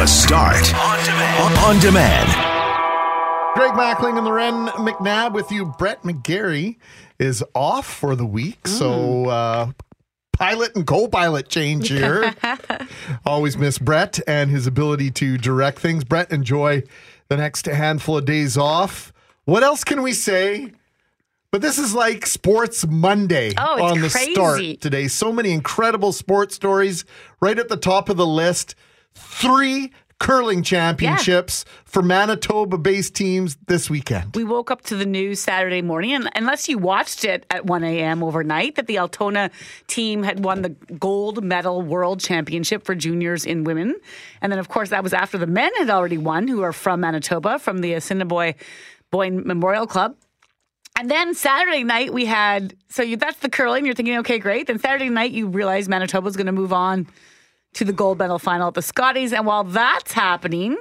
The Start on demand. On demand. Greg Mackling and Loren McNabb with you. Brett McGarry is off for the week, so uh, pilot and co-pilot change here. Always miss Brett and his ability to direct things. Brett, enjoy the next handful of days off. What else can we say? But this is like Sports Monday Oh, it's on the crazy. start today. So many incredible sports stories right at the top of the list. Three curling championships for Manitoba based teams this weekend. We woke up to the news Saturday morning, and unless you watched it at 1 a.m. overnight, that the Altona team had won the gold medal world championship for juniors in women. And then, of course, that was after the men had already won, who are from Manitoba, from the Assiniboia Boyne Memorial Club. And then Saturday night, we had so you, that's the curling. You're thinking, okay, great. Then Saturday night, you realize Manitoba's going to move on to the gold medal final at the Scotties. And while that's happening,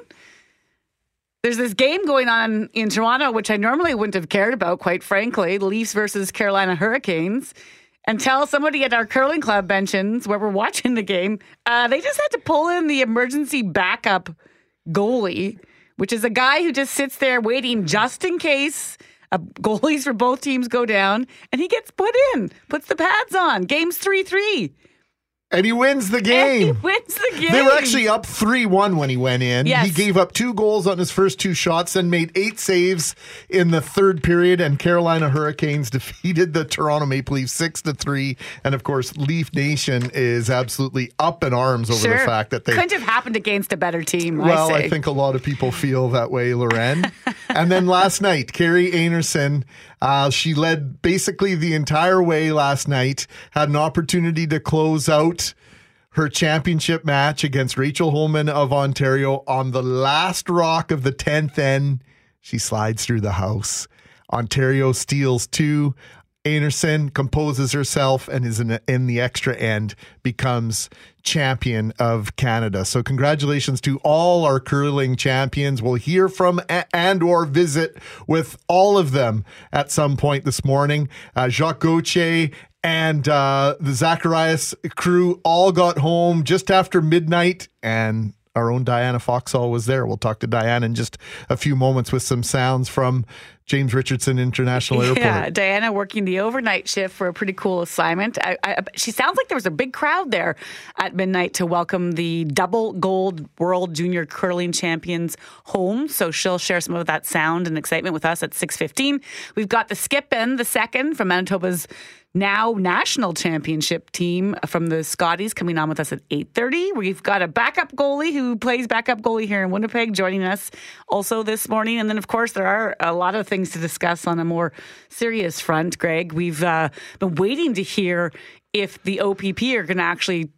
there's this game going on in Toronto, which I normally wouldn't have cared about, quite frankly. Leafs versus Carolina Hurricanes. Until somebody at our curling club mentions where we're watching the game, uh, they just had to pull in the emergency backup goalie, which is a guy who just sits there waiting just in case goalies for both teams go down, and he gets put in, puts the pads on. Game's 3 3. And he wins the And game. he wins the game. They were actually up 3 1 when he went in. Yes. He gave up two goals on his first two shots and made eight saves in the third period. And Carolina Hurricanes defeated the Toronto Maple Leafs 6 to 3. And of course, Leaf Nation is absolutely up in arms over the fact that they. couldn't have happened against a better team. Well, I, I, think a lot of people feel that way, Loren. and then last night, Kerri Einarson, uh, she led basically the entire way last night, had an opportunity to close out her championship match against Rachel Homan of Ontario on the last rock of the 10th end. She slides through the house. Ontario steals two. Einarson composes herself and is in, in the extra end, becomes champion of Canada. So congratulations to all our curling champions. We'll hear from and or visit with all of them at some point this morning. Uh, Jacques Gauthier and uh, the Zacharias crew all got home just after midnight and our own Diana Foxall was there. We'll talk to Diana in just a few moments with some sounds from James Richardson International Airport. Yeah, Diana working the overnight shift for a pretty cool assignment. I, I, she sounds like there was a big crowd there at midnight to welcome the double gold world junior curling champions home. So she'll share some of that sound and excitement with us at six fifteen. We've got the skip in the second from Manitoba's now national championship team from the Scotties coming on with us at 8.30. We've got a backup goalie who plays backup goalie here in Winnipeg joining us also this morning. And then, of course, there are a lot of things to discuss on a more serious front, Greg. We've uh, been waiting to hear if the OPP are going to actually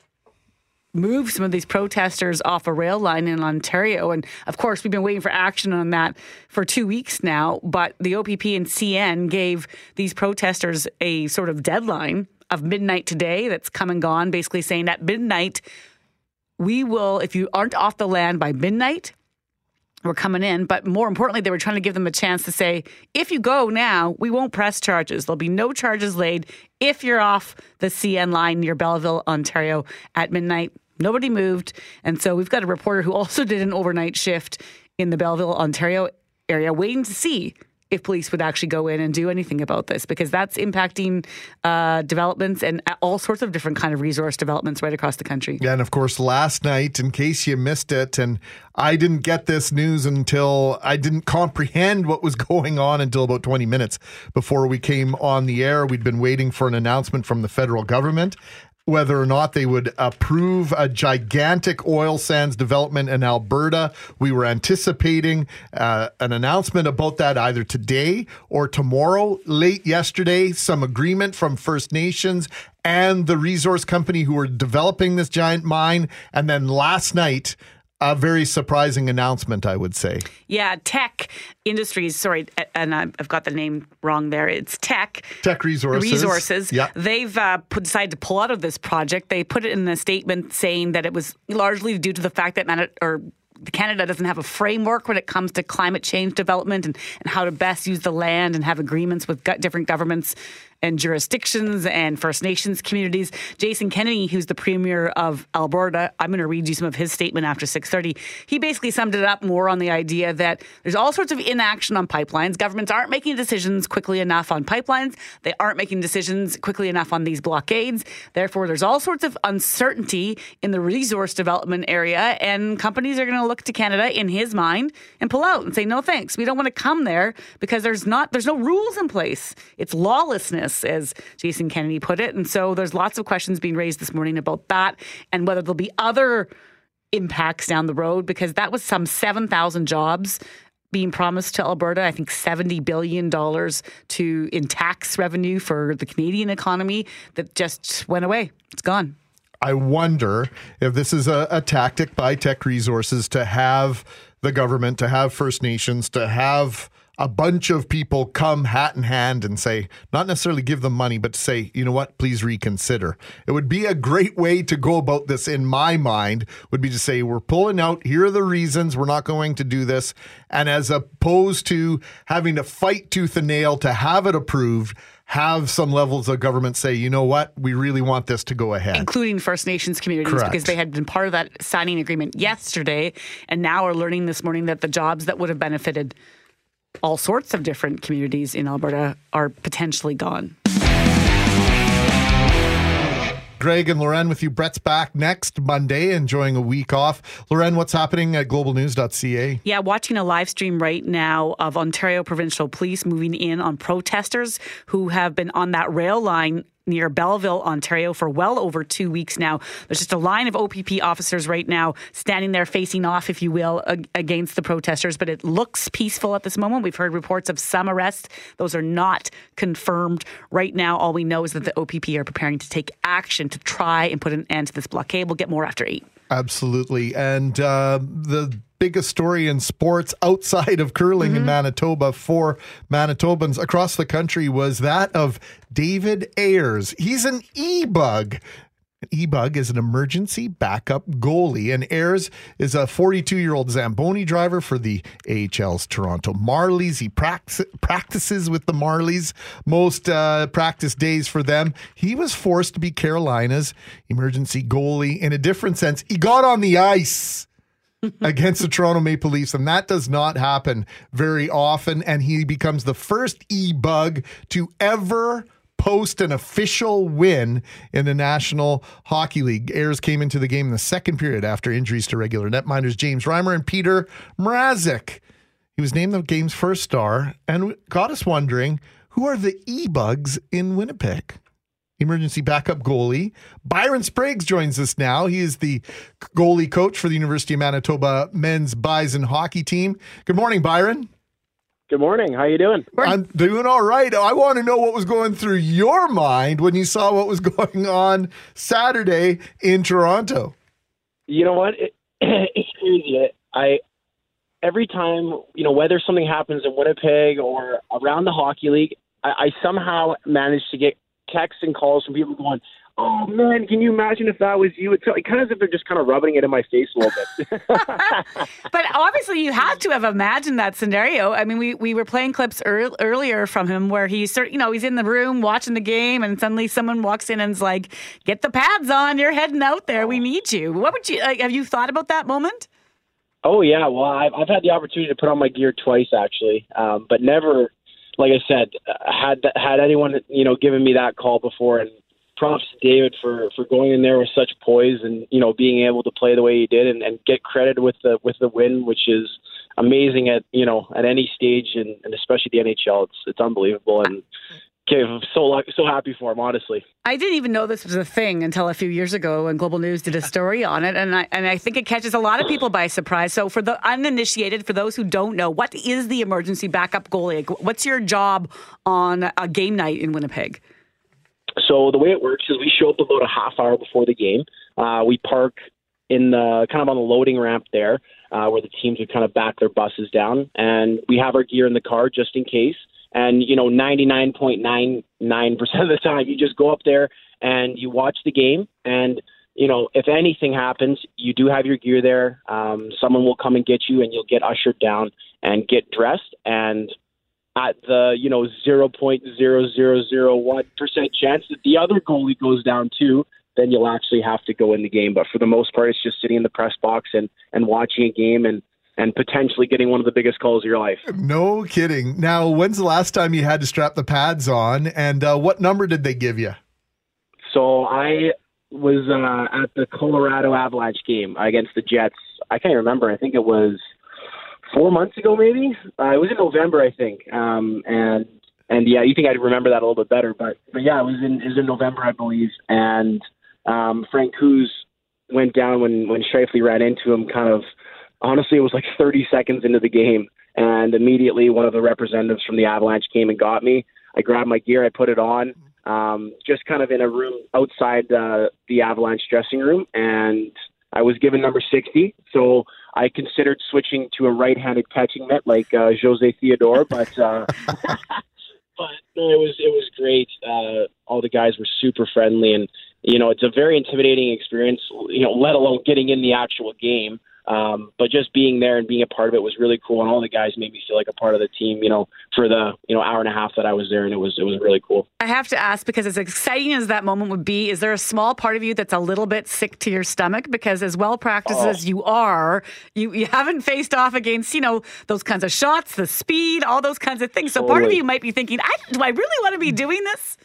move some of these protesters off a rail line in Ontario. And of course, we've been waiting for action on that for two weeks now. But the OPP and CN gave these protesters a sort of deadline of midnight today that's come and gone, basically saying at midnight, we will, if you aren't off the land by midnight, we're coming in. But more importantly, they were trying to give them a chance to say, if you go now, we won't press charges. There'll be no charges laid if you're off the CN line near Belleville, Ontario at midnight. Nobody moved. And so we've got a reporter who also did an overnight shift in the Belleville, Ontario area, waiting to see if police would actually go in and do anything about this because that's impacting uh, developments and all sorts of different kind of resource developments right across the country. Yeah, and of course, last night, in case you missed it, and I didn't get this news until I didn't comprehend what was going on until about 20 minutes before we came on the air. We'd been waiting for an announcement from the federal government whether or not they would approve a gigantic oil sands development in Alberta. We were anticipating uh, an announcement about that either today or tomorrow. Late yesterday, some agreement from First Nations and the resource company who were developing this giant mine. And then last night, a very surprising announcement, I would say. Yeah, Teck Industries. Sorry, and I've got the name wrong there. It's Teck. Teck Resources. Resources. Yeah. They've uh, put, decided to pull out of this project. They put it in a statement saying that it was largely due to the fact that Man- or Canada doesn't have a framework when it comes to climate change development and, and how to best use the land and have agreements with different governments and jurisdictions and First Nations communities. Jason Kenney, who's the premier of Alberta, I'm going to read you some of his statement after 6:30. He basically summed it up more on the idea that there's all sorts of inaction on pipelines. Governments aren't making decisions quickly enough on pipelines. They aren't making decisions quickly enough on these blockades. Therefore, there's all sorts of uncertainty in the resource development area, and companies are going to look to Canada in his mind and pull out and say, "No thanks, we don't want to come there because there's not there's no rules in place. It's lawlessness, as Jason Kenney put it." And so there's lots of questions being raised this morning about that and whether there'll be other impacts down the road because that was some 7,000 jobs being promised to Alberta. I think $70 billion to in tax revenue for the Canadian economy that just went away. It's gone. I wonder if this is a, a tactic by Teck Resources to have the government, to have First Nations, to have a bunch of people come hat in hand and say, not necessarily give them money, but to say, you know what, please reconsider. It would be a great way to go about this, in my mind, would be to say, we're pulling out, here are the reasons we're not going to do this. And as opposed to having to fight tooth and nail to have it approved, have some levels of government say, you know what, we really want this to go ahead. Including First Nations communities, Correct. because they had been part of that signing agreement yesterday, and now are learning this morning that the jobs that would have benefited all sorts of different communities in Alberta are potentially gone. Greg and Loren with you. Brett's back next Monday, enjoying a week off. Loren, what's happening at globalnews.ca? Yeah, watching a live stream right now of Ontario Provincial Police moving in on protesters who have been on that rail line near Belleville, Ontario, for well over two weeks now. There's just a line of OPP officers right now standing there facing off, if you will, against the protesters, but it looks peaceful at this moment. We've heard reports of some arrests. Those are not confirmed. Right now, all we know is that the OPP are preparing to take action to try and put an end to this blockade. We'll get more after eight. Absolutely. And uh, the biggest story in sports outside of curling in Manitoba for Manitobans across the country was that of David Ayres. He's an e bug. E-Bug is an emergency backup goalie, and Ayres is a 42-year-old Zamboni driver for the AHL's Toronto Marlies. He prax- practices with the Marlies most uh, practice days for them. He was forced to be Carolina's emergency goalie in a different sense. He got on the ice against the Toronto Maple Leafs, and that does not happen very often. And he becomes the first E-Bug to ever post an official win in the National Hockey League. Ayres came into the game in the second period after injuries to regular netminders James Reimer and Peter Mrazek. He was named the game's first star and got us wondering who are the E bugs in Winnipeg? Emergency backup goalie. Byron Spriggs joins us now. He is the goalie coach for the University of Manitoba men's Bison hockey team. Good morning, Byron. Good morning. How are you doing? I'm doing all right. I want to know what was going through your mind when you saw what was going on Saturday in Toronto. You know what? It, it's crazy. I every time you know whether something happens in Winnipeg or around the hockey league, I, I somehow manage to get texts and calls from people going, "Oh man, can you imagine if that was you?" It's like, kind of as if they're just kind of rubbing it in my face a little bit. But obviously, you have to have imagined that scenario. I mean, we, we were playing clips ear- earlier from him where he's you know, he's in the room watching the game, and suddenly someone walks in and's like, "Get the pads on! You're heading out there. We need you." What would you like? Have you thought about that moment? Oh yeah, well I've, I've had the opportunity to put on my gear twice actually, um, but never, like I said, had had anyone you know given me that call before. And props to David for for going in there with such poise and you know being able to play the way he did and, and get credit with the with the win, which is amazing at you know at any stage and, and especially the NHL. It's it's unbelievable and. Okay, I'm so so happy for him, honestly. I didn't even know this was a thing until a few years ago when Global News did a story on it, and I and I think it catches a lot of people by surprise. So, for the uninitiated, for those who don't know, what is the emergency backup goalie? What's your job on a game night in Winnipeg? So the way it works is we show up about a half hour before the game. Uh, we park in the kind of on the loading ramp there, uh, where the teams would kind of back their buses down, and we have our gear in the car just in case. And you know, ninety nine point nine nine percent of the time, you just go up there and you watch the game, and you know, if anything happens, you do have your gear there. Um, someone will come and get you, and you'll get ushered down and get dressed and at the you know zero point zero zero zero one percent chance that the other goalie goes down too, then you'll actually have to go in the game. But for the most part, it's just sitting in the press box and and watching a game and and potentially getting one of the biggest calls of your life. No kidding. Now, when's the last time you had to strap the pads on, and uh, what number did they give you? So I was uh, at the Colorado Avalanche game against the Jets. I can't remember. I think it was four months ago, maybe. Uh, it was in November, I think. Um, and and yeah, you think I'd remember that a little bit better, but but yeah, it was in it was in November, I believe. And um, Francouz went down when when Scheifele ran into him. Kind of honestly, it was like 30 seconds into the game, and immediately one of the representatives from the Avalanche came and got me. I grabbed my gear, I put it on, um, just kind of in a room outside uh, the Avalanche dressing room, and I was given number 60. So I considered switching to a right-handed catching mitt like uh, Jose Theodore, but uh, but no, it was it was great. Uh, all the guys were super friendly, and you know it's a very intimidating experience. You know, let alone getting in the actual game. Um, but just being there and being a part of it was really cool, and all the guys made me feel like a part of the team. You know, for the you know hour and a half that I was there, and it was it was really cool. I have to ask because as exciting as that moment would be, is there a small part of you that's a little bit sick to your stomach? Because as well practiced Oh. as you are, you you haven't faced off against you know those kinds of shots, the speed, all those kinds of things. So part of you might be thinking, I, do I really want to be doing this?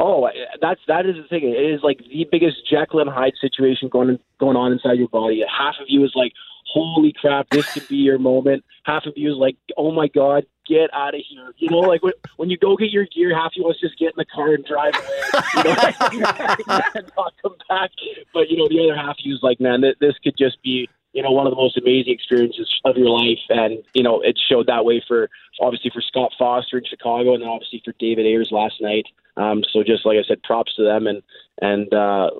Oh, that's that is the thing. It is like the biggest Jekyll and Hyde situation going going on inside your body. Half of you is like, "Holy crap, this could be your moment." Half of you is like, "Oh my god, get out of here!" You know, like when when you go get your gear, half of you wants to just get in the car and drive away, you know, and not come back. But you know, the other half of you is like, "Man, th- this could just be." You know, one of the most amazing experiences of your life, and you know it showed that way for obviously for Scott Foster in Chicago, and then obviously for David Ayres last night. Um, so just like I said, props to them and and uh,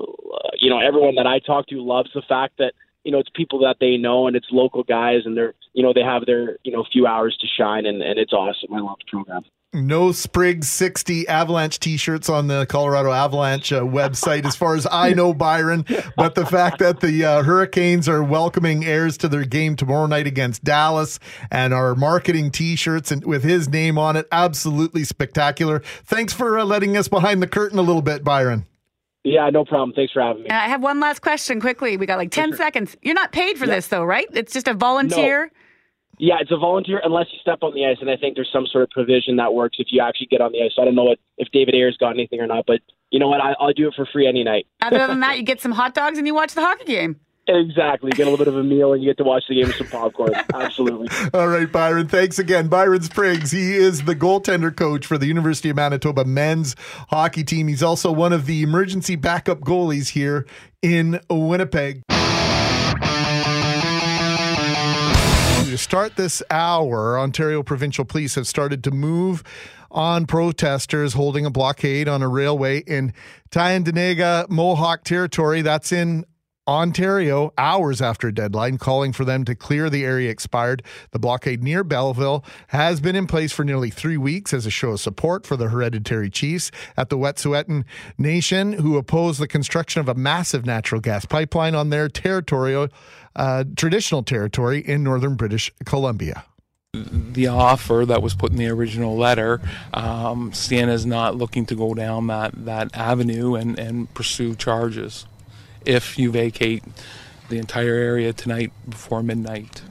you know everyone that I talk to loves the fact that you know it's people that they know and it's local guys and they're you know they have their you know few hours to shine and, and it's awesome. I love the program. No Spriggs 60 Avalanche t shirts on the Colorado Avalanche uh, website, as far as I know, Byron. But the fact that the uh, Hurricanes are welcoming Ayres to their game tomorrow night against Dallas and are marketing t shirts with his name on it, absolutely spectacular. Thanks for uh, letting us behind the curtain a little bit, Byron. Yeah, no problem. Thanks for having me. I have one last question quickly. We got like 10 seconds. You're not paid for this though, right? It's just a volunteer. Yeah, it's a volunteer unless you step on the ice, and I think there's some sort of provision that works if you actually get on the ice. So I don't know what, if David Ayres got anything or not, but you know what? I, I'll do it for free any night. Other than that, you get some hot dogs and you watch the hockey game. Exactly. Get a little bit of a meal and you get to watch the game with some popcorn. Absolutely. All right, Byron. Thanks again. Byron Spriggs. He is the goaltender coach for the University of Manitoba men's hockey team. He's also one of the emergency backup goalies here in Winnipeg. To start this hour, Ontario Provincial Police have started to move on protesters holding a blockade on a railway in Tyendinaga Mohawk territory. That's in Ontario, hours after deadline, calling for them to clear the area expired. The blockade near Belleville has been in place for nearly three weeks as a show of support for the hereditary chiefs at the Wet'suwet'en Nation, who oppose the construction of a massive natural gas pipeline on their territorial, uh, traditional territory in northern British Columbia. the offer that was put in the original letter, um, is not looking to go down that, that avenue and, and pursue charges if you vacate the entire area tonight before midnight.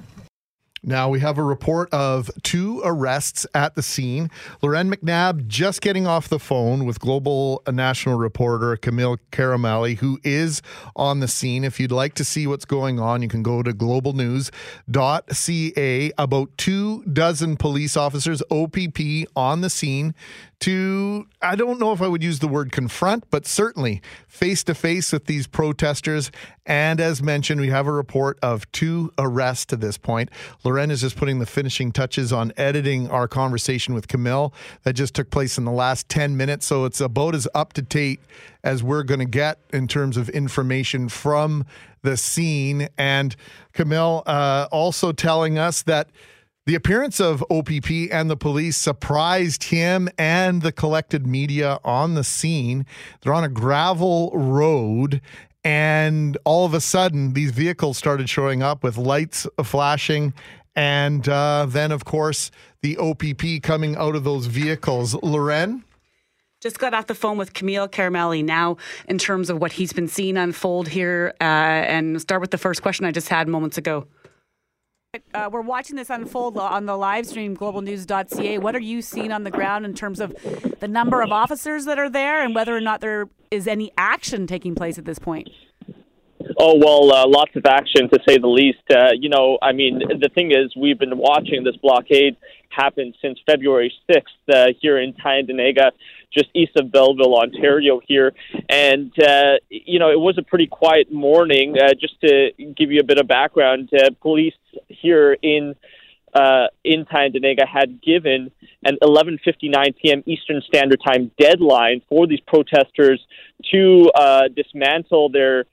Now we have a report of two arrests at the scene. Loren McNabb just getting off the phone with global national reporter Kamil Karamali, who is on the scene. If you'd like to see what's going on, you can go to globalnews.ca. About two dozen police officers, OPP, on the scene to, I don't know if I would use the word confront, but certainly face to face with these protesters. And as mentioned, we have a report of two arrests to this point. Loren is just putting the finishing touches on editing our conversation with Kamil that just took place in the last 10 minutes. So it's about as up to date as we're going to get in terms of information from the scene. And Kamil uh, also telling us that. The appearance of OPP and the police surprised him and the collected media on the scene. They're on a gravel road, and all of a sudden, these vehicles started showing up with lights flashing And uh, then, of course, the OPP coming out of those vehicles. Loren? Just got off the phone with Kamil Karamali now in terms of what he's been seeing unfold here. Uh, and start with the first question I just had moments ago. Uh, we're watching this unfold on the live stream, globalnews.ca. What are you seeing on the ground in terms of the number of officers that are there and whether or not there is any action taking place at this point? Oh well, uh, lots of action to say the least. Uh, you know, I mean, the thing is, we've been watching this blockade happen since February sixth uh, here in Tyendinaga, just east of Belleville, Ontario. Here, and uh, you know, it was a pretty quiet morning. Uh, just to give you a bit of background, uh, police here in uh, in Tyendinaga had given an 11:59 p.m. Eastern Standard Time deadline for these protesters to uh, dismantle their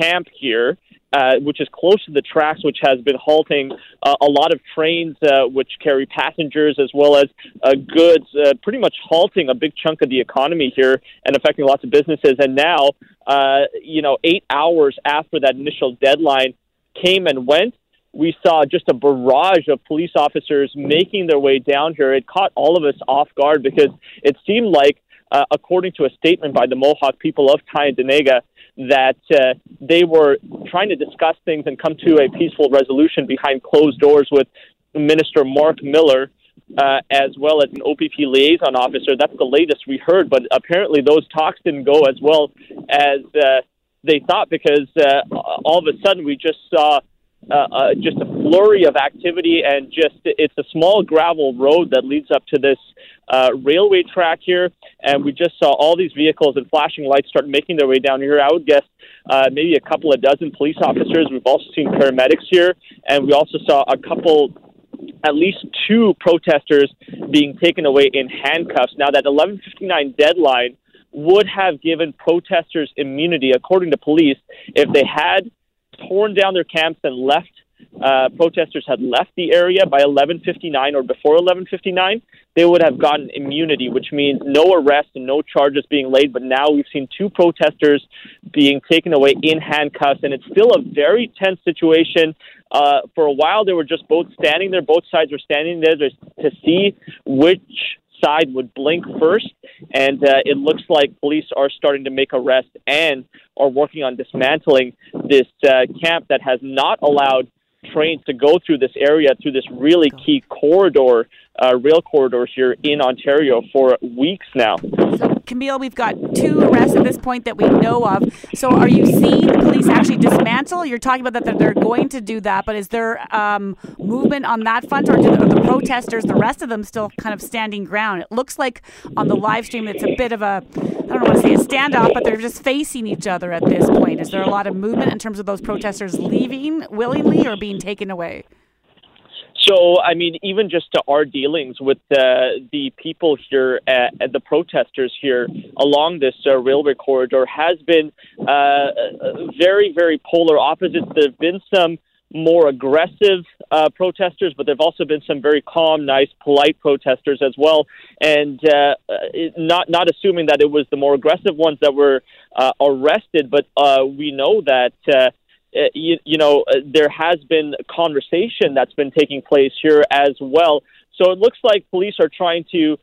camp here, uh, which is close to the tracks, which has been halting uh, a lot of trains uh, which carry passengers as well as uh, goods, uh, pretty much halting a big chunk of the economy here and affecting lots of businesses. And now, uh, you know, eight hours after that initial deadline came and went, we saw just a barrage of police officers making their way down here. It caught all of us off guard because it seemed like, uh, according to a statement by the Mohawk people of Tyendinaga, that uh, they were trying to discuss things and come to a peaceful resolution behind closed doors with Minister Mark Miller. Uh, as well as an OPP liaison officer. That's the latest we heard, but apparently those talks didn't go as well as uh, they thought because uh, all of a sudden we just saw uh, uh, just a flurry of activity and just it's a small gravel road that leads up to this uh, railway track here, and we just saw all these vehicles and flashing lights start making their way down here. I would guess uh, maybe a couple of dozen police officers. We've also seen paramedics here, and we also saw a couple at least two protesters being taken away in handcuffs. Now that 11:59 deadline would have given protesters immunity, according to police, if they had torn down their camps and left uh, protesters had left the area by 11:59 or before 11:59, they would have gotten immunity, which means no arrest and no charges being laid. But now we've seen two protesters being taken away in handcuffs, and it's still a very tense situation. Uh, for a while, they were just both standing there. Both sides were standing there to, to see which side would blink first, and uh, it looks like police are starting to make arrests and are working on dismantling this uh, camp that has not allowed trains to go through this area through this really key corridor uh, rail corridors here in Ontario for weeks now. So, Kamil, we've got two arrests at this point that we know of. So, are you seeing police actually dismantle? You're talking about that they're going to do that, but is there um, movement on that front, or do the protesters, the rest of them, still kind of standing ground? It looks like on the live stream it's a bit of a, I don't want to say a standoff, but they're just facing each other at this point. Is there a lot of movement in terms of those protesters leaving willingly or being taken away? So, I mean, even just to our dealings with uh, the people here, at, at, the protesters here along this uh, railway corridor, has been uh, very, very polar opposites. There have been some more aggressive uh, protesters, but there have also been some very calm, nice, polite protesters as well. And uh, not not assuming that it was the more aggressive ones that were uh, arrested, but we know that uh, you, you know, uh, there has been conversation that's been taking place here as well. So it looks like police are trying to,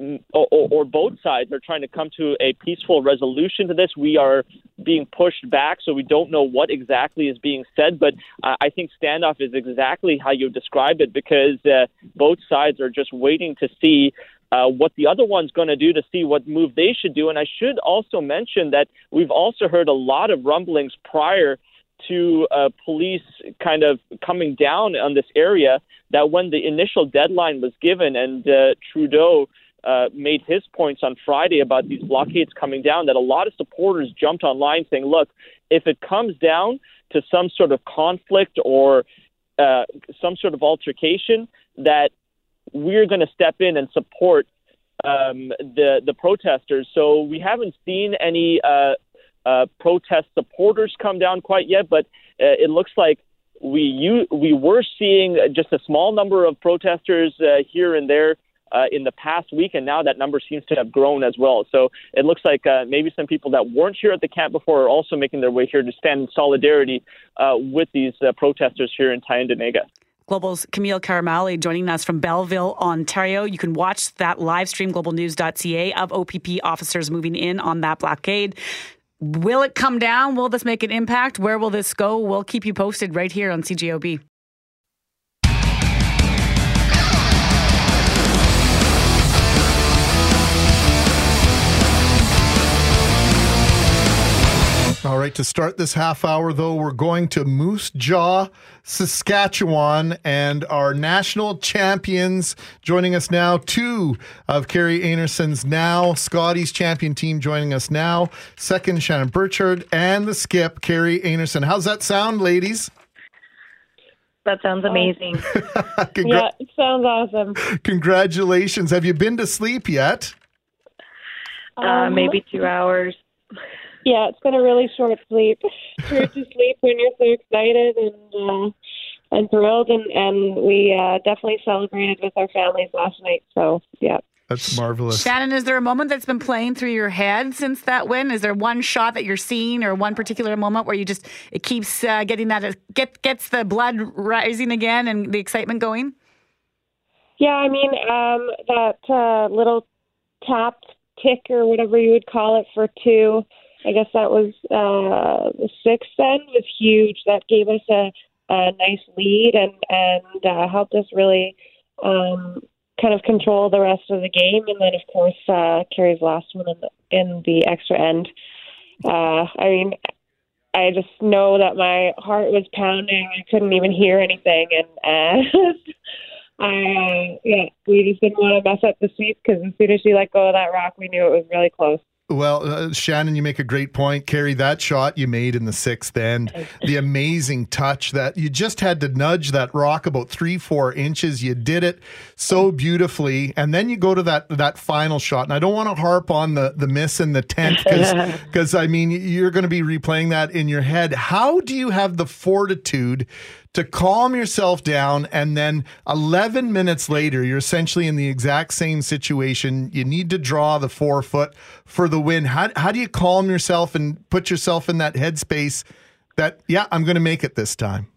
mm, or, or, both sides are trying to come to a peaceful resolution to this. We are being pushed back, so we don't know what exactly is being said. But uh, I think standoff is exactly how you described it because uh, both sides are just waiting to see uh, what the other one's going to do to see what move they should do. And I should also mention that we've also heard a lot of rumblings prior to uh, police kind of coming down on this area that when the initial deadline was given and uh, Trudeau uh, made his points on Friday about these blockades coming down, that a lot of supporters jumped online saying, look, if it comes down to some sort of conflict or uh, some sort of altercation, that we're going to step in and support um, the the protesters. So we haven't seen any uh, uh, protest supporters come down quite yet, but uh, it looks like we we were seeing just a small number of protesters uh, here and there uh, in the past week, and now that number seems to have grown as well. So it looks like uh, maybe some people that weren't here at the camp before are also making their way here to stand in solidarity uh, with these uh, protesters here in Tyendinaga. Global's Kamil Karamali joining us from Belleville, Ontario. You can watch that live stream, globalnews.ca, of OPP officers moving in on that blockade. Will it come down? Will this make an impact? Where will this go? We'll keep you posted right here on CJOB. All right, to start this half hour, though, we're going to Moose Jaw, Saskatchewan, and our national champions joining us now. Two of Kerri Einarson's now, Scotties champion team joining us now. Second, Shannon Birchard, and the skip, Kerri Einarson. How's that sound, ladies? That sounds amazing. Congra- Yeah, it sounds awesome. Congratulations. Have you been to sleep yet? uh, Um, maybe two hours. Yeah, it's been a really short sleep. Hard to sleep when you're so excited and uh, and thrilled, and and we uh, definitely celebrated with our families last night. So yeah. That's marvelous. Shannon, is there a moment that's been playing through your head since that win? Is there one shot that you're seeing, or one particular moment where you just it keeps uh, getting that get gets the blood rising again and the excitement going? Yeah, I mean um, that uh, little tap tick or whatever you would call it for two. I guess that was uh, the sixth then was huge. That gave us a, a nice lead and and uh, helped us really um, kind of control the rest of the game. And then of course uh, Kerri's last one in the, in the extra end. Uh, I mean, I just know that my heart was pounding. I couldn't even hear anything, and uh, I uh, yeah, we just didn't want to mess up the sweep because as soon as she let go of that rock, we knew it was really close. Well, uh, Shannon, you make a great point. Kerri, that shot you made in the sixth end, the amazing touch that you just had to nudge that rock about three, four inches. You did it so beautifully. And then you go to that that final shot. And I don't want to harp on the, the miss in the 10th because because, I mean, you're going to be replaying that in your head. How do you have the fortitude to calm yourself down and then 11 minutes later you're essentially in the exact same situation. You need to draw the four foot for the win. How, how do you calm yourself and put yourself in that headspace that yeah i'm going to make it this time?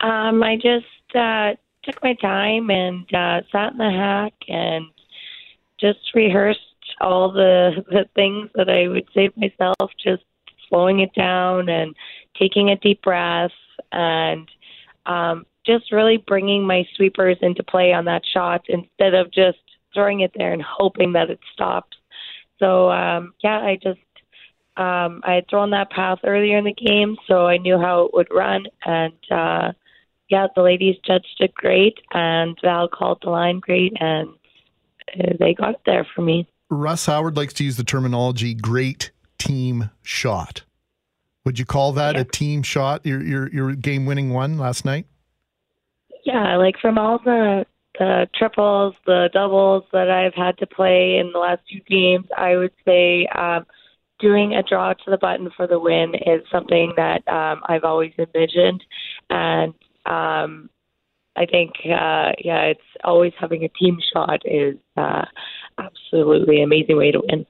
Um, I just uh, took my time and uh, sat in the hack and just rehearsed all the the things that I would say to myself, just slowing it down and taking a deep breath and um, just really bringing my sweepers into play on that shot instead of just throwing it there and hoping that it stops. So um, yeah, I just um, I had thrown that path earlier in the game, so I knew how it would run and. Uh, yeah, the ladies judged it great, and Val called the line great, and uh, they got there for me. russ howard likes to use the terminology great team shot would you call that a team shot? Your your, your game winning one last night? Yeah, like from all the the triples, the doubles that I've had to play in the last few games, I would say um, doing a draw to the button for the win is something that um, I've always envisioned, and um, I think uh, yeah, it's always having a team shot is uh, absolutely amazing way to win.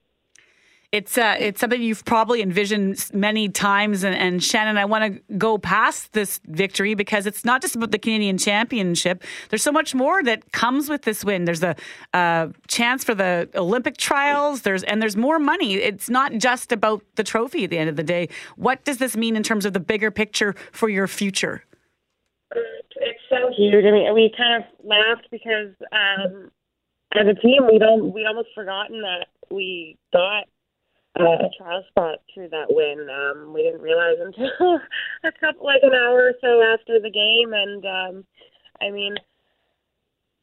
It's uh, it's something you've probably envisioned many times, and, and Shannon, I want to go past this victory because it's not just about the Canadian Championship. There's so much more that comes with this win. There's a uh, chance for the Olympic trials. There's and there's more money. It's not just about the trophy at the end of the day. What does this mean in terms of the bigger picture for your future? It's so huge. I mean, we kind of laughed because um, as a team, we don't we almost forgotten that we got uh, a trial spot through that win. Um, we didn't realize until a couple like an hour or so after the game, and um, I mean,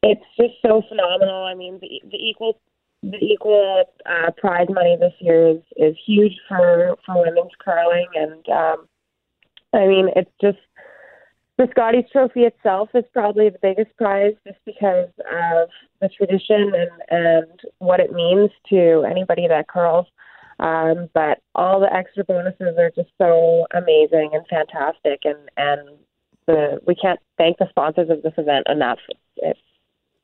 it's just so phenomenal. I mean, the the equal the equal uh, prize money this year is is huge for for women's curling, and um, I mean, it's just the Scotties Trophy itself is probably the biggest prize just because of the tradition and, and what it means to anybody that curls. Um, but all the extra bonuses are just so amazing and fantastic, and and the we can't thank the sponsors of this event enough. It's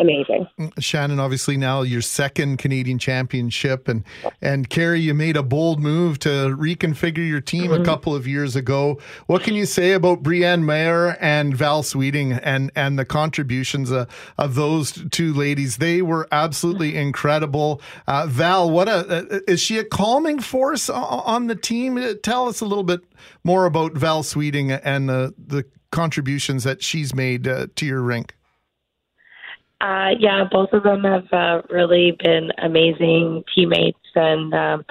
amazing. Shannon, obviously now your second Canadian championship, and and Kerri, you made a bold move to reconfigure your team a couple of years ago. What can you say about Briane Meilleur and Val Sweeting and and the contributions of, of those two ladies? They were absolutely incredible. Uh, Val, what a is she a calming force on the team? Uh, Tell us a little bit more about Val Sweeting and the the contributions that she's made uh, to your rink. Uh, yeah, both of them have uh, really been amazing teammates, and um,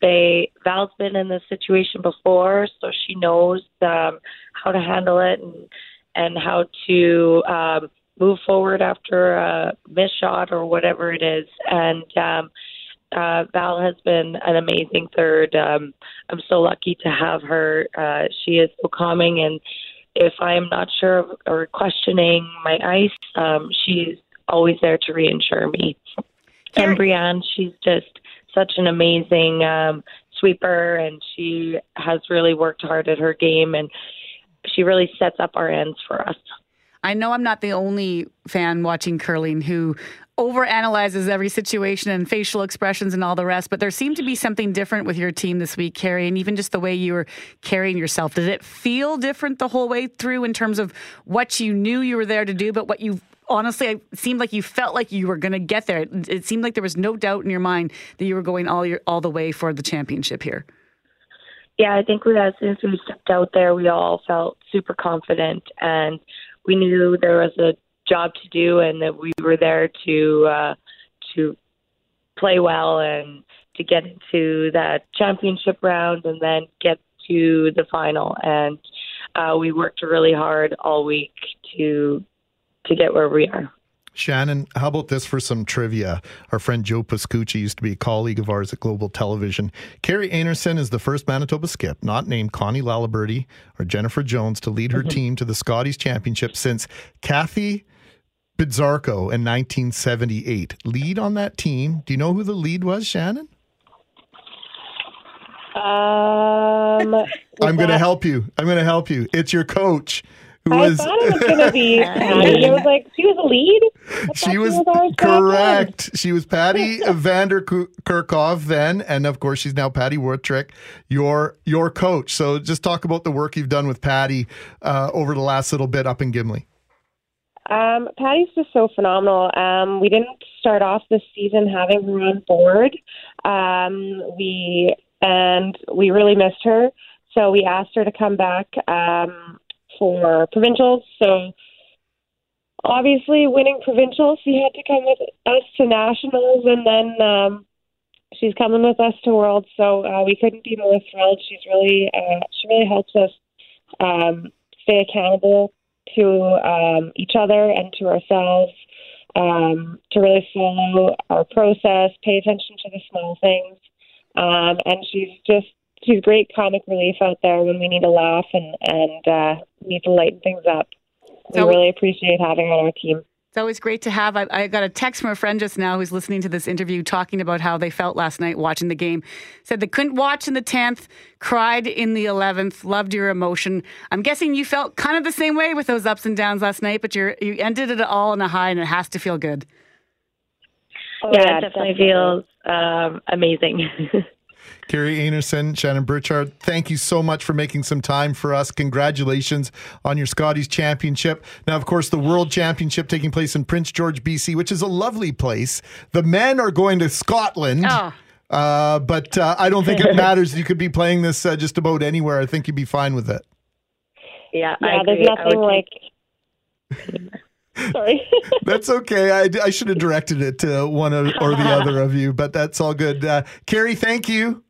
they Val's been in this situation before, so she knows um, how to handle it and and how to um, move forward after a missed shot or whatever it is. And um, uh, Val has been an amazing third. Um, I'm so lucky to have her. Uh, she is so calming and if I am not sure or questioning my ice, um, she's always there to reinsure me. And Briane, she's just such an amazing um, sweeper, and she has really worked hard at her game, and she really sets up our ends for us. I know I'm not the only fan watching curling who overanalyzes every situation and facial expressions and all the rest, but there seemed to be something different with your team this week, Kerri, and even just the way you were carrying yourself. Did it feel different the whole way through in terms of what you knew you were there to do, but what you honestly it seemed like you felt like you were going to get there? It, seemed like there was no doubt in your mind that you were going all your all the way for the championship here. Yeah, I think we, as soon as we stepped out there, we all felt super confident, and we knew there was a job to do, and that we were there to uh, to play well and to get into that championship round, and then get to the final. And uh, we worked really hard all week to to get where we are. Shannon, how about this for some trivia? Our friend Joe Pascucci used to be a colleague of ours at Global Television. Kerri Einarson is the first Manitoba skip, not named Connie Laliberte or Jennifer Jones, to lead her team to the Scotties Championship since Cathy Pidzarko in 1978. Lead on that team. Do you know who the lead was, Shannon? Um, I'm going to help you. I'm going to help you. It's your coach. Who I was thought it was going to be Patty. I was like, she was a lead. I thought she was ours back then. correct. She was Patty Vandekerckhove then, and of course she's now Patty Wuthrich, your your coach. So just talk about the work you've done with Patty uh, over the last little bit up in Gimli. Um, Patty's just so phenomenal. Um, we didn't start off this season having her on board. Um, we and we really missed her, so we asked her to come back um, for provincials. So obviously, winning provincials, she had to come with us to nationals, and then um, she's coming with us to worlds. So uh, we couldn't be more thrilled. She's really uh, she really helps us um, stay accountable to um, each other and to ourselves, um, to really follow our process, pay attention to the small things. Um, and she's just she's great comic relief out there when we need a laugh and and uh, need to lighten things up. We really appreciate having her on our team. It's always great to have. I, I got a text from a friend just now who's listening to this interview talking about how they felt last night watching the game. Said they couldn't watch in the 10th, cried in the 11th, loved your emotion. I'm guessing you felt kind of the same way with those ups and downs last night, but you're, you ended it all on a high and it has to feel good. Oh, yeah, it definitely, feels um, amazing. Kerri Einarson, Shannon Birchard, thank you so much for making some time for us. Congratulations on your Scotties Championship. Now, of course, the World Championship taking place in Prince George, BC, which is a lovely place. The men are going to Scotland. Oh. Uh, but uh, I don't think it matters. You could be playing this uh, just about anywhere. I think you'd be fine with it. yeah, I Yeah, there's agree. Nothing would like. Sorry. That's okay. I, I should have directed it to one of, or the other of you, but that's all good. Uh, Kerri, thank you.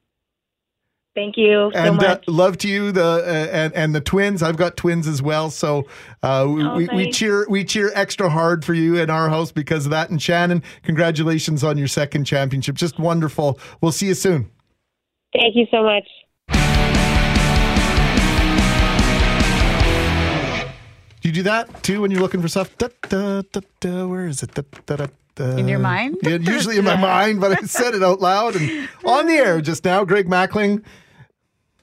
Thank you so and uh, much. love to you the uh, and and the twins. I've got twins as well, so uh, we, Oh, we, we cheer we cheer extra hard for you in our house because of that. And Shannon, congratulations on your second championship. Just wonderful. We'll see you soon. Thank you so much. Do you do that too when you're looking for stuff? Da, da, da, where is it? Da. In your mind? Yeah, usually in my mind, but I said it out loud and on the air just now. Greg Mackling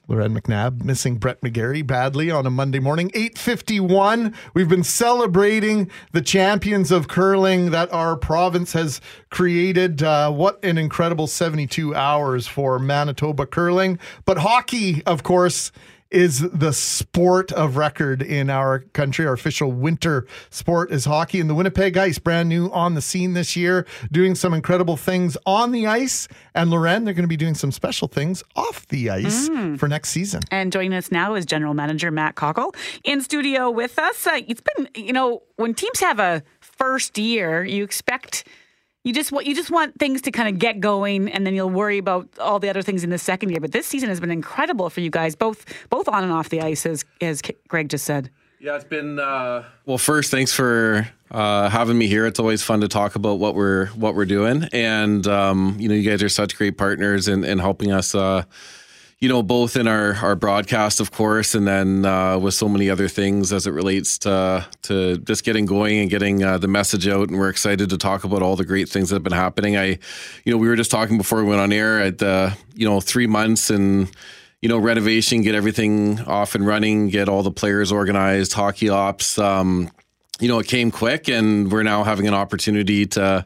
Loren McNabb missing Brett McGarry badly on a Monday morning. 851. We've been celebrating the champions of curling that our province has created. Uh, what an incredible 72 hours for Manitoba curling. But hockey, of course, is the sport of record in our country. Our official winter sport is hockey, and the Winnipeg Ice, brand new on the scene this year, doing some incredible things on the ice. And Loren, they're going to be doing some special things off the ice Mm. for next season. And joining us now is General Manager Matt Cockell in studio with us. Uh, it's been, you know, when teams have a first year, you expect you just want you just want things to kind of get going, and then you'll worry about all the other things in the second year. But this season has been incredible for you guys, both both on and off the ice, as as Greg just said. Yeah, it's been uh, well. First, thanks for uh, having me here. It's always fun to talk about what we're what we're doing, and um, you know, you guys are such great partners in, in helping us. Uh, you know, both in our, our broadcast, of course, and then uh, with so many other things as it relates to to just getting going and getting uh, the message out. And we're excited to talk about all the great things that have been happening. I, you know, we were just talking before we went on air at uh, you know three months and you know renovation, get everything off and running, get all the players organized, hockey ops. Um, you know, it came quick, and we're now having an opportunity to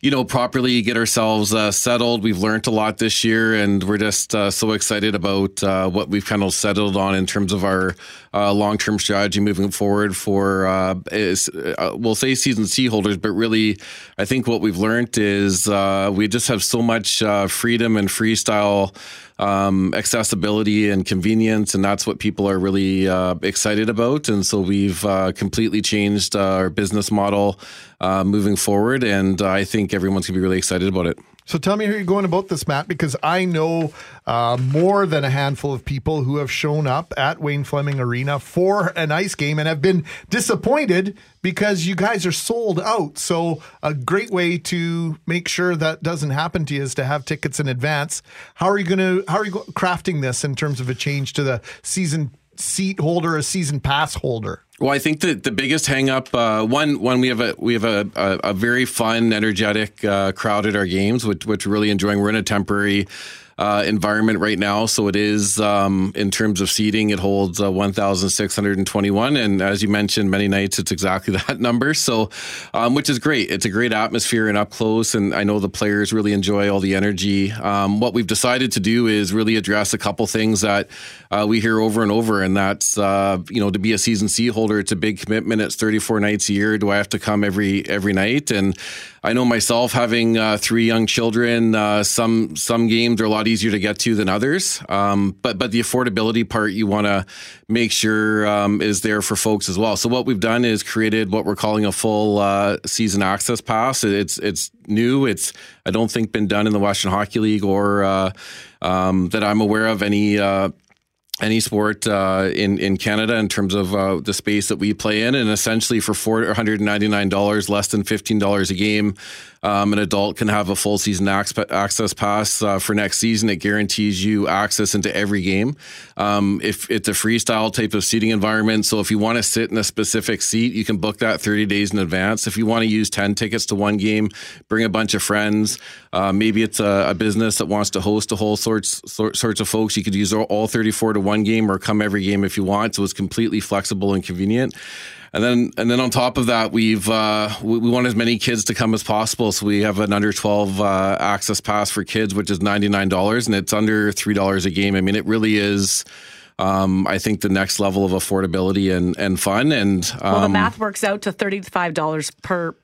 you know, properly get ourselves uh, settled. We've learned a lot this year, and we're just uh, so excited about uh, what we've kind of settled on in terms of our uh, long-term strategy moving forward. For uh, is, uh, we'll say season C holders, but really, I think what we've learned is we just have so much freedom and freestyle. Um, accessibility and convenience, and that's what people are really uh, excited about. And so we've uh, completely changed uh, our business model moving forward, and I think everyone's gonna be really excited about it. So tell me how you're going about this, Matt, because I know uh, more than a handful of people who have shown up at Wayne Fleming Arena for an ice game and have been disappointed because you guys are sold out. So a great way to make sure that doesn't happen to you is to have tickets in advance. How are you going to? How are you crafting this in terms of a change to the season seat holder, a season pass holder? Well, I think that the biggest hangup uh, one one we have a we have a, a, a very fun, energetic uh, crowd at our games, which which we're really enjoying. We're in a temporary. Uh, environment right now. So it is, um, in terms of seating, it holds uh, 1,621. And as you mentioned, many nights it's exactly that number. So, um, which is great. It's a great atmosphere and up close. And I know the players really enjoy all the energy. Um, what we've decided to do is really address a couple things that uh, we hear over and over. And that's, uh, you know, to be a season C holder, it's a big commitment. It's 34 nights a year. Do I have to come every, every night? And I know myself having uh, three young children, uh, some, some games are a lot easier to get to than others. Um, but but the affordability part you want to make sure um, is there for folks as well. So what we've done is created what we're calling a full uh, season access pass. It's it's new. It's I don't think been done in the Western Hockey League or uh, um, that I'm aware of any uh, any sport uh, in in Canada in terms of uh, the space that we play in, and essentially for four hundred ninety nine dollars, less than fifteen dollars a game, um, an adult can have a full season access pass uh, for next season. It guarantees you access into every game. Um, if it's a freestyle type of seating environment, so if you want to sit in a specific seat, you can book that thirty days in advance. If you want to use ten tickets to one game, bring a bunch of friends. Uh, maybe it's a, a, business that wants to host a whole sorts sorts of folks. You could use all thirty four to one game or come every game if you want. So it's completely flexible and convenient. And then, and then on top of that, we've uh, we, we, want as many kids to come as possible. So we have an under twelve uh, access pass for kids, which is ninety nine dollars, and it's under three dollars a game. I mean, it really is. Um, I think the next level of affordability and and fun. And um, well, the math works out to thirty five dollars per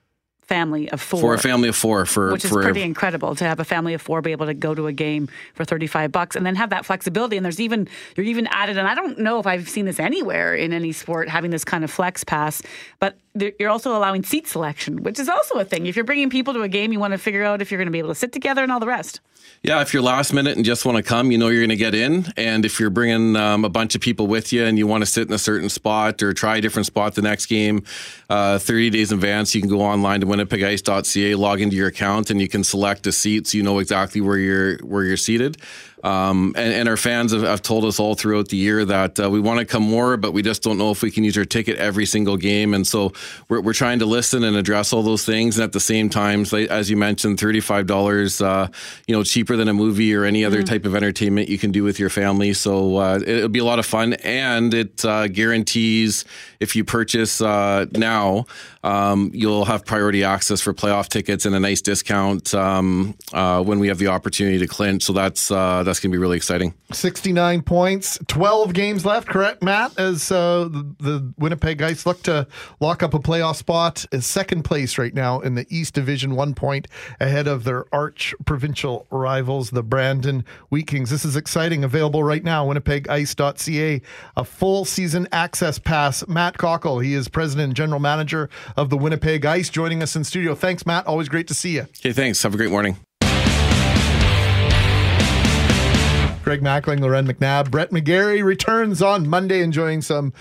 family of four. For a family of four, for which is for, pretty incredible to have a family of four be able to go to a game for thirty five bucks and then have that flexibility. And there's even you're even added, and I don't know if I've seen this anywhere in any sport having this kind of flex pass, but you're also allowing seat selection, which is also a thing. If you're bringing people to a game, you want to figure out if you're going to be able to sit together and all the rest. Yeah, if you're last minute and just want to come, you know you're going to get in. And if you're bringing um, a bunch of people with you and you want to sit in a certain spot or try a different spot the next game, uh, 30 days in advance, you can go online to winnipegice.ca, log into your account, and you can select a seat so you know exactly where you're where you're seated. Um, and, and, our fans have, have, told us all throughout the year that uh, we want to come more, but we just don't know if we can use our ticket every single game. And so we're, we're trying to listen and address all those things. And at the same time, as you mentioned, $35, uh, you know, cheaper than a movie or any other mm. type of entertainment you can do with your family. So uh, it'll be a lot of fun. And it uh, guarantees if you purchase uh, now, um, you'll have priority access for playoff tickets and a nice discount um, uh, when we have the opportunity to clinch. So that's uh, that's going to be really exciting. 69 points, 12 games left, correct, Matt? As uh, the, the, Winnipeg Ice look to lock up a playoff spot, is second place right now in the East Division, one point ahead of their arch provincial rivals, the Brandon Wheat Kings. This is exciting. Available right now, winnipegice.ca. A full season access pass. Matt Cockell, he is president and general manager of the Winnipeg Ice, joining us in studio. Thanks, Matt. Always great to see you. Okay, thanks. Have a great morning. Greg Mackling, Loren McNabb, Brett McGarry returns on Monday, enjoying some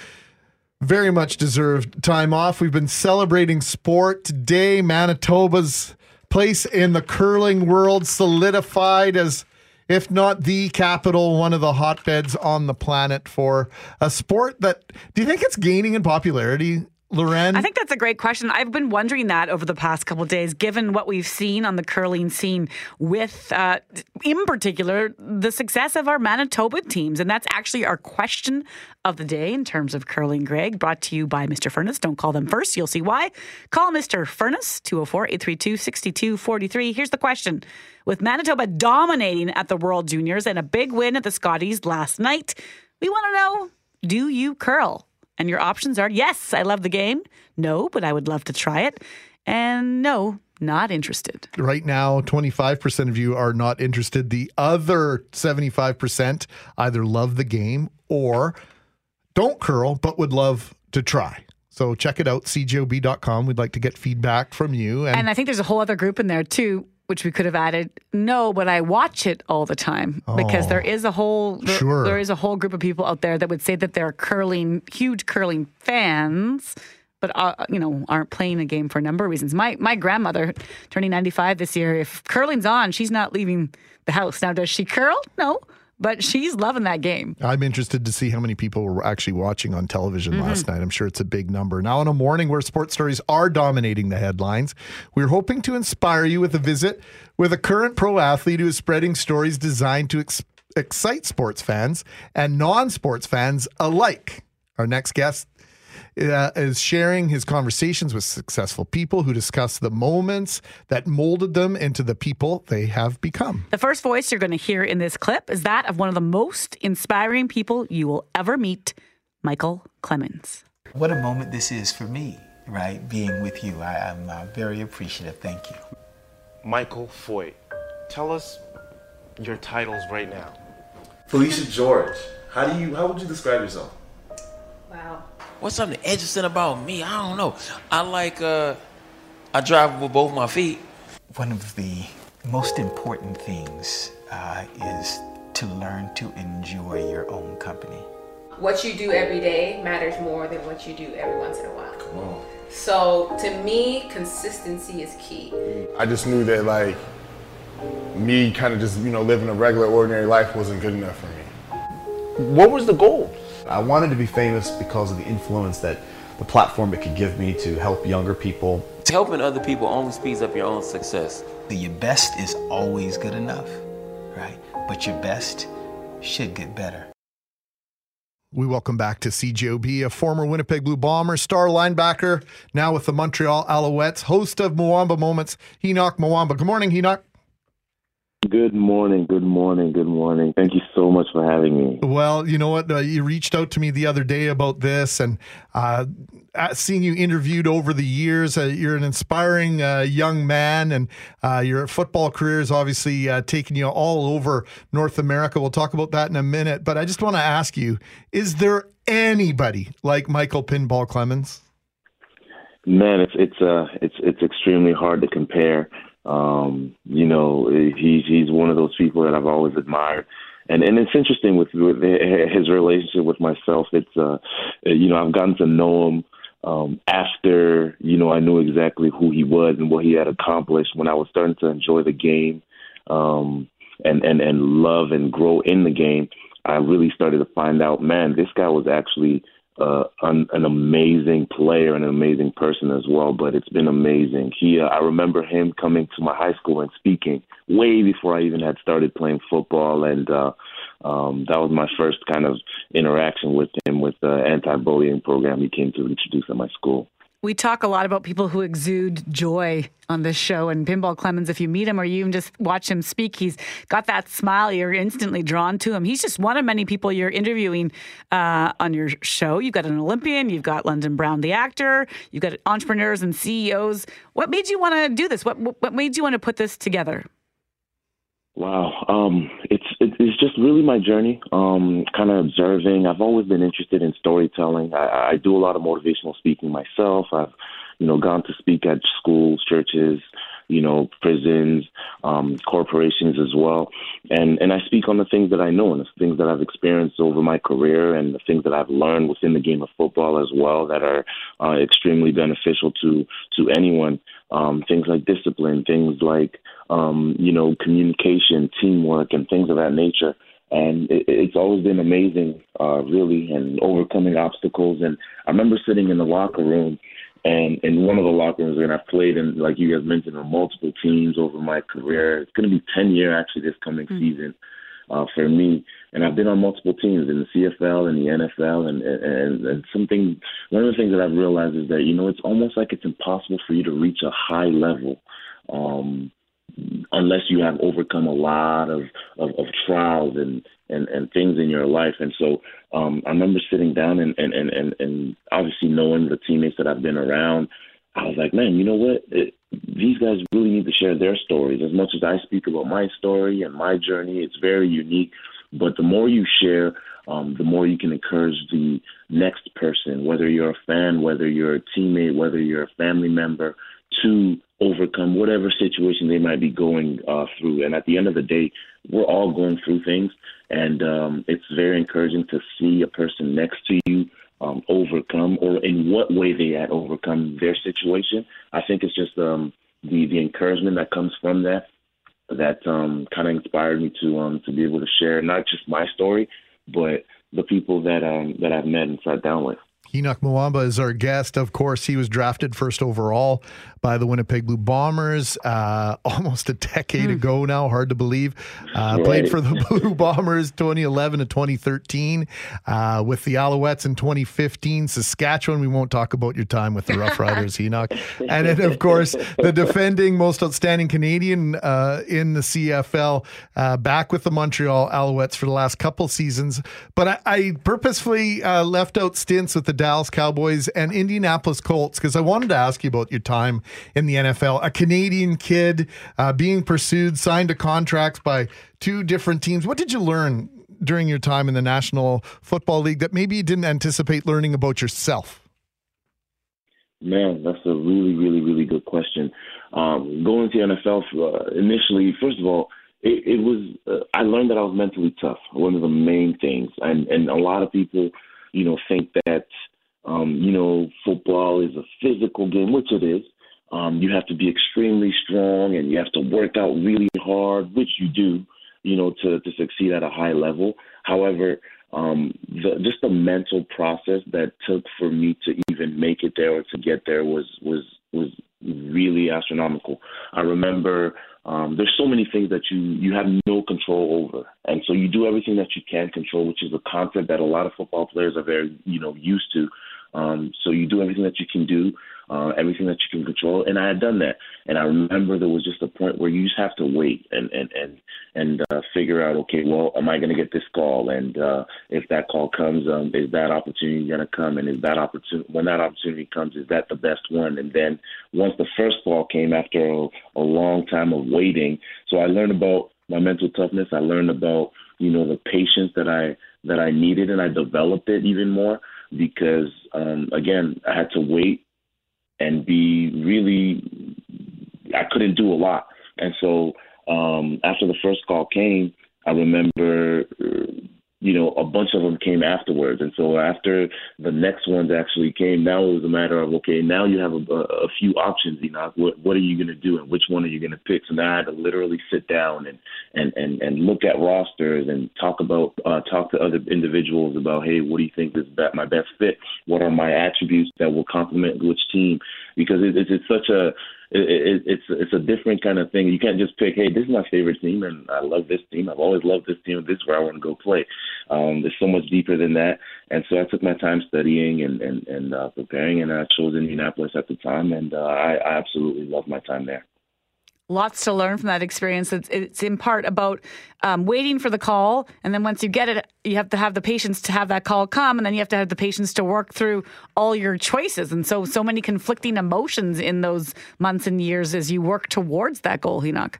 very much deserved time off. We've been celebrating sport today. Manitoba's place in the curling world solidified as, if not the capital, one of the hotbeds on the planet for a sport that. Do you think it's gaining in popularity Loren? I think that's a great question. I've been wondering that over the past couple days, given what we've seen on the curling scene with, uh, in particular, the success of our Manitoba teams. And that's actually our question of the day in terms of curling, Greg, brought to you by Mr. Furnace. Don't call them first. You'll see why. Call Mr. Furnace, 204 832 6243. Here's the question With Manitoba dominating at the World Juniors and a big win at the Scotties last night, we want to know do you curl? And your options are yes, I love the game. No, but I would love to try it. And no, not interested. Right now, 25% of you are not interested. The other 75% either love the game or don't curl, but would love to try. So check it out, cjob.com. We'd like to get feedback from you. And, and I think there's a whole other group in there too which we could have added no but i watch it all the time oh, because there is a whole there, sure. there is a whole group of people out there that would say that they're curling huge curling fans but uh, you know aren't playing the game for a number of reasons. My my grandmother turning 95 this year if curling's on she's not leaving the house. Now does she curl? No but she's loving that game. I'm interested to see how many people were actually watching on television mm-hmm. last night. I'm sure it's a big number. Now, on a morning where sports stories are dominating the headlines, we're hoping to inspire you with a visit with a current pro athlete who is spreading stories designed to ex- excite sports fans and non sports fans alike. Our next guest uh, is sharing his conversations with successful people who discuss the moments that molded them into the people they have become. The first voice you're going to hear in this clip is that of one of the most inspiring people you will ever meet, Michael Clemons. What a moment this is for me, right? Being with you. I, am uh, very appreciative. Thank you. Michael Foyt, tell us your titles right now. Felicia George, how do you how would you describe yourself? Wow. What's something interesting about me? I don't know. I like uh I drive with both my feet. One of the most important things uh, is to learn to enjoy your own company. What you do every day matters more than what you do every once in a while. Come on. So to me, consistency is key. I just knew that like me kind of just, you know, living a regular ordinary life wasn't good enough for me. What was the goal? I wanted to be famous because of the influence that the platform it could give me to help younger people. Helping other people only speeds up your own success. Your best is always good enough, right? But your best should get better. We welcome back to CJOB, a former Winnipeg Blue Bomber, star linebacker, now with the Montreal Alouettes, host of Muamba Moments, Henoc Muamba. Good morning, Henoc. Good morning, good morning, good morning. Thank you so much for having me. Well, you know what? Uh, you reached out to me the other day about this, and uh, seeing you interviewed over the years, uh, you're an inspiring uh, young man, and uh, your football career is obviously uh, taking you all over North America. We'll talk about that in a minute, but I just want to ask you: Is there anybody like Michael Pinball Clemons? Man, it's it's uh it's it's extremely hard to compare. Um, you know, he's he's one of those people that I've always admired. And and it's interesting with, with his relationship with myself. It's uh, you know, I've gotten to know him um, after you know I knew exactly who he was and what he had accomplished when I was starting to enjoy the game. Um, and and and love and grow in the game, I really started to find out, man, this guy was actually uh, an, an amazing player and an amazing person as well. But it's been amazing. He, uh, I remember him coming to my high school and speaking way before I even had started playing football, and uh, um, that was my first kind of interaction with him with the anti-bullying program he came to introduce at my school. We talk a lot about people who exude joy on this show. And Pinball Clemons, if you meet him or you even just watch him speak, he's got that smile. You're instantly drawn to him. He's just one of many people you're interviewing uh, on your show. You've got an Olympian, you've got London Brown, the actor, you've got entrepreneurs and CEOs. What made you want to do this? What, what made you want to put this together? Wow, um, it's just really my journey. Um, kind of observing. I've always been interested in storytelling. I, I do a lot of motivational speaking myself. I've, you know, gone to speak at schools, churches, you know, prisons, um, corporations as well. And and I speak on the things that I know and the things that I've experienced over my career and the things that I've learned within the game of football as well that are uh, extremely beneficial to to anyone. Um, things like discipline, things like um, you know communication, teamwork, and things of that nature. And it, it's always been amazing, uh, really, and overcoming obstacles. And I remember sitting in the locker room and in one of the locker rooms, and I've played in, like you guys mentioned, on multiple teams over my career. It's going to be 10 year actually this coming mm-hmm. season uh, for me. And I've been on multiple teams in the CFL and the NFL. And, and, and something, one of the things that I've realized is that, you know, it's almost like it's impossible for you to reach a high level. Um, unless you have overcome a lot of, of, of trials and, and, and things in your life. And so um, I remember sitting down and, and, and, and, and obviously knowing the teammates that I've been around, I was like, man, you know what? It, these guys really need to share their stories. As much as I speak about my story and my journey, it's very unique. But the more you share, um, the more you can encourage the next person, whether you're a fan, whether you're a teammate, whether you're a family member, to overcome whatever situation they might be going uh, through. And at the end of the day, we're all going through things, and um, it's very encouraging to see a person next to you um, overcome, or in what way they had overcome their situation. I think it's just um, the the encouragement that comes from that that um, kind of inspired me to um, to be able to share not just my story, but the people that um, that I've met and sat down with. Henoc Muamba is our guest. Of course, he was drafted first overall by the Winnipeg Blue Bombers uh, almost a decade mm. ago now. Hard to believe. Uh, right. Played for the Blue Bombers 2011 to 2013, uh, with the Alouettes in 2015. Saskatchewan, we won't talk about your time with the Rough Riders, Henoc. And then, of course, the defending most outstanding Canadian uh, in the CFL, uh, back with the Montreal Alouettes for the last couple seasons. But I, I purposefully uh, left out stints with the Dallas Cowboys and Indianapolis Colts because I wanted to ask you about your time in the NFL. A Canadian kid uh, being pursued, signed to contracts by two different teams. What did you learn during your time in the National Football League that maybe you didn't anticipate learning about yourself? Man, that's a really, really, really good question. Um, going to the NFL uh, initially, first of all, it, it was uh, I learned that I was mentally tough. One of the main things, and and a lot of people, you know, think that um, you know football is a physical game, which it is. Um, you have to be extremely strong and you have to work out really hard, which you do, you know, to, to succeed at a high level. However, um, the, just the mental process that took for me to even make it there or to get there was was was really astronomical. I remember um, there's so many things that you you have no control over, and so you do everything that you can control, which is a concept that a lot of football players are very you know used to. Um, so you do everything that you can do, uh, everything that you can control, and I had done that. And I remember there was just a point where you just have to wait and and and and uh, figure out, okay, well, am I going to get this call? And uh, if that call comes, um, is that opportunity going to come? And is that opportunity when that opportunity comes, is that the best one? And then once the first call came after a, a long time of waiting, so I learned about my mental toughness. I learned about you know the patience that I that I needed, and I developed it even more because um, again, I had to wait and be really. I couldn't do a lot, and so um, after the first call came, I remember uh, you know, a bunch of them came afterwards. And so after the next ones actually came, now it was a matter of, okay, now you have a, a few options, you know, what, what are you going to do and which one are you going to pick? So now I had to literally sit down and, and, and, and look at rosters and talk about, uh, talk to other individuals about, hey, what do you think is my best fit? What are my attributes that will complement which team? Because it, it's, it's such a, it, it, it's it's a different kind of thing. You can't just pick, hey, this is my favorite team, and I love this team. I've always loved this team. This is where I want to go play. Um, there's so much deeper than that, and so I took my time studying and and and uh, preparing, and I chose Indianapolis at the time, and uh, I, I absolutely love my time there lots to learn from that experience. It's, it's in part about um, waiting for the call, and then once you get it, you have to have the patience to have that call come, and then you have to have the patience to work through all your choices. And so, so many conflicting emotions in those months and years as you work towards that goal, Henoc.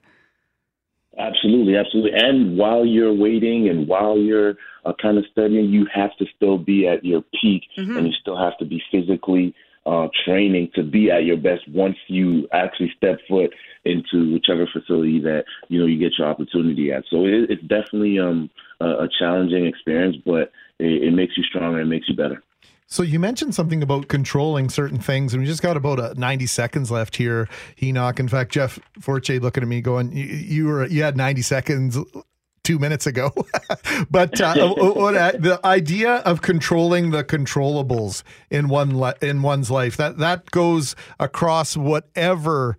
Absolutely, absolutely. And while you're waiting and while you're uh, kind of studying, you have to still be at your peak, mm-hmm. and you still have to be physically uh, training to be at your best once you actually step foot into whichever facility that you know you get your opportunity at. So it, it's definitely um, a, a challenging experience, but it, it makes you stronger and makes you better. So you mentioned something about controlling certain things, and we just got about uh, 90 seconds left here, Henoc. In fact, Jeff Forte looking at me going, "You, you were you had 90 seconds two minutes ago. but uh, what, uh, the idea of controlling the controllables in one in one's life that that goes across whatever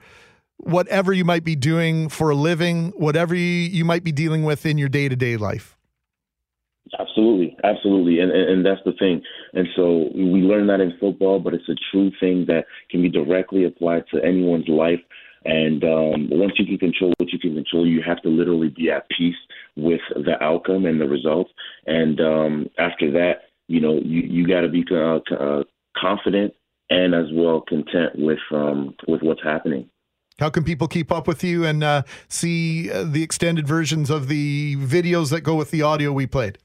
whatever you might be doing for a living, whatever you, you might be dealing with in your day to day life. Absolutely, absolutely, and, and, and that's the thing. And so we learn that in football, but it's a true thing that can be directly applied to anyone's life. And um, once you can control what you can control, you have to literally be at peace with the outcome and the results. And um, after that, you know, you, you got to be uh, uh, confident and as well content with um, with what's happening. How can people keep up with you and uh, see uh, the extended versions of the videos that go with the audio we played?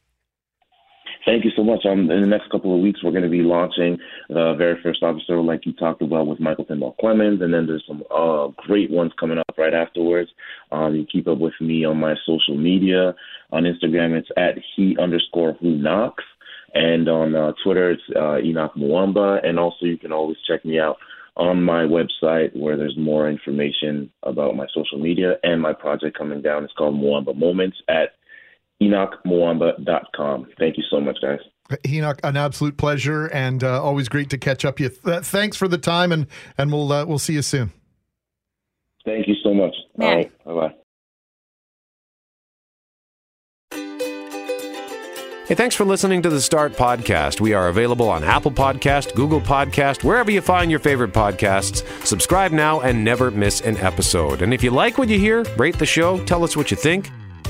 Thank you so much. Um, in the next couple of weeks, we're going to be launching the very first officer, like you talked about, with Michael Pinball Clemons, and then there's some uh, great ones coming up right afterwards. Um, you keep up with me on my social media. On Instagram, it's at he underscore who knocks, and on uh, Twitter, it's uh, Henoc Muamba, and also you can always check me out on my website where there's more information about my social media and my project coming down. It's called Muamba Moments at HenocMuamba.com. Thank you so much, guys. Henoc, an absolute pleasure and uh, always great to catch up. You. Th- thanks for the time, and and we'll uh, we'll see you soon. Thank you so much. All right, bye bye. Hey, thanks for listening to the Start Podcast. We are available on Apple Podcast, Google Podcast, wherever you find your favorite podcasts. Subscribe now and never miss an episode. And if you like what you hear, rate the show, tell us what you think